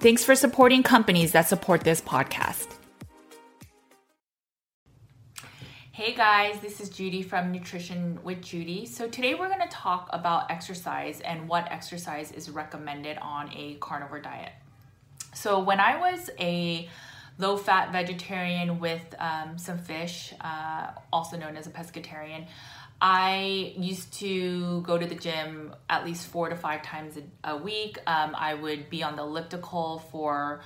Thanks for supporting companies that support this podcast. Hey guys, this is Judy from Nutrition with Judy. So today we're going to talk about exercise and what exercise is recommended on a carnivore diet. So when I was a low fat vegetarian with um, some fish, uh, also known as a pescatarian, I used to go to the gym at least four to five times a, a week. Um, I would be on the elliptical for,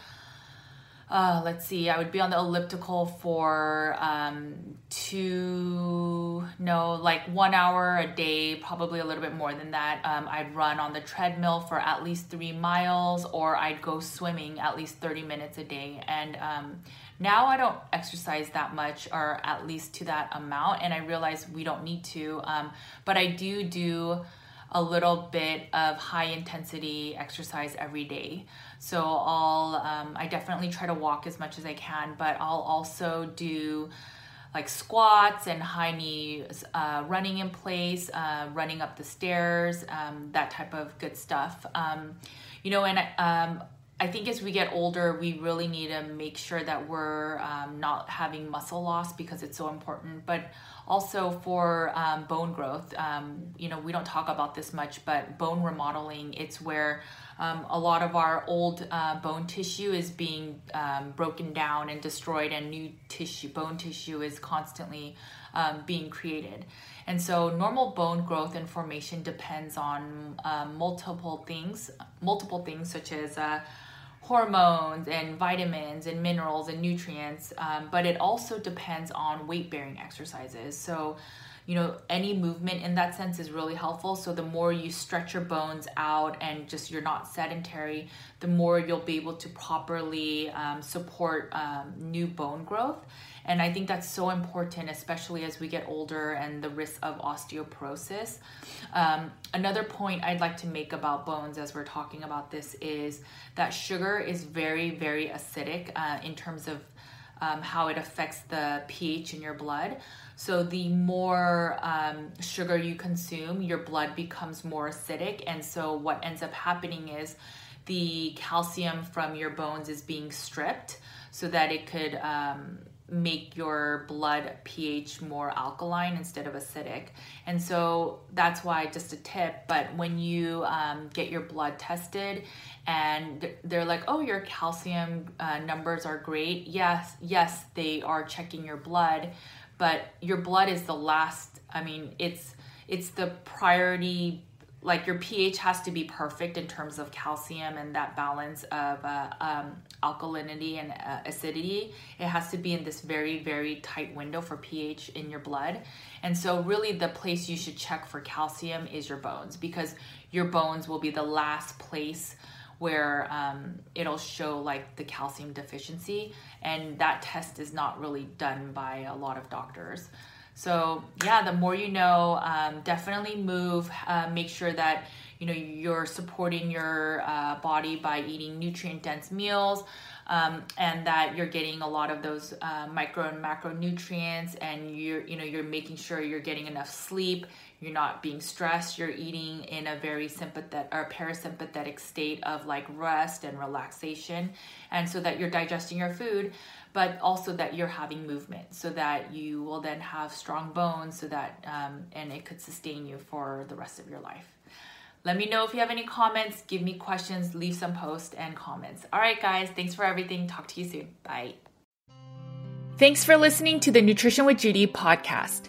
uh, let's see, I would be on the elliptical for um, two, no, like one hour a day, probably a little bit more than that. Um, I'd run on the treadmill for at least three miles, or I'd go swimming at least 30 minutes a day. And um, now I don't exercise that much, or at least to that amount, and I realize we don't need to. Um, but I do do a little bit of high intensity exercise every day. So I'll, um, I definitely try to walk as much as I can, but I'll also do like squats and high knees, uh, running in place, uh, running up the stairs, um, that type of good stuff. Um, you know, and um, I think as we get older, we really need to make sure that we're um, not having muscle loss because it's so important. But also for um, bone growth, um, you know, we don't talk about this much, but bone remodeling, it's where um, a lot of our old uh, bone tissue is being um, broken down and destroyed, and new tissue, bone tissue, is constantly um, being created. And so, normal bone growth and formation depends on uh, multiple things, multiple things such as uh, hormones and vitamins and minerals and nutrients, um, but it also depends on weight bearing exercises. So, you know, any movement in that sense is really helpful. So, the more you stretch your bones out and just you're not sedentary, the more you'll be able to properly um, support um, new bone growth. And I think that's so important, especially as we get older and the risk of osteoporosis. Um, another point I'd like to make about bones as we're talking about this is that sugar is very, very acidic uh, in terms of um, how it affects the pH in your blood. So, the more um, sugar you consume, your blood becomes more acidic. And so, what ends up happening is the calcium from your bones is being stripped so that it could um, make your blood pH more alkaline instead of acidic. And so that's why, just a tip, but when you um, get your blood tested and they're like, oh, your calcium uh, numbers are great. Yes, yes, they are checking your blood, but your blood is the last, I mean, it's it's the priority like your pH has to be perfect in terms of calcium and that balance of uh, um, alkalinity and uh, acidity. It has to be in this very, very tight window for pH in your blood. And so, really, the place you should check for calcium is your bones because your bones will be the last place where um, it'll show like the calcium deficiency. And that test is not really done by a lot of doctors. So yeah, the more you know, um, definitely move. Uh, make sure that you know you're supporting your uh, body by eating nutrient dense meals. Um, and that you're getting a lot of those uh, micro and macronutrients, and you're you know you're making sure you're getting enough sleep, you're not being stressed, you're eating in a very sympathetic or parasympathetic state of like rest and relaxation, and so that you're digesting your food, but also that you're having movement, so that you will then have strong bones, so that um, and it could sustain you for the rest of your life. Let me know if you have any comments, give me questions, leave some posts and comments. All right, guys, thanks for everything. Talk to you soon. Bye. Thanks for listening to the Nutrition with Judy podcast.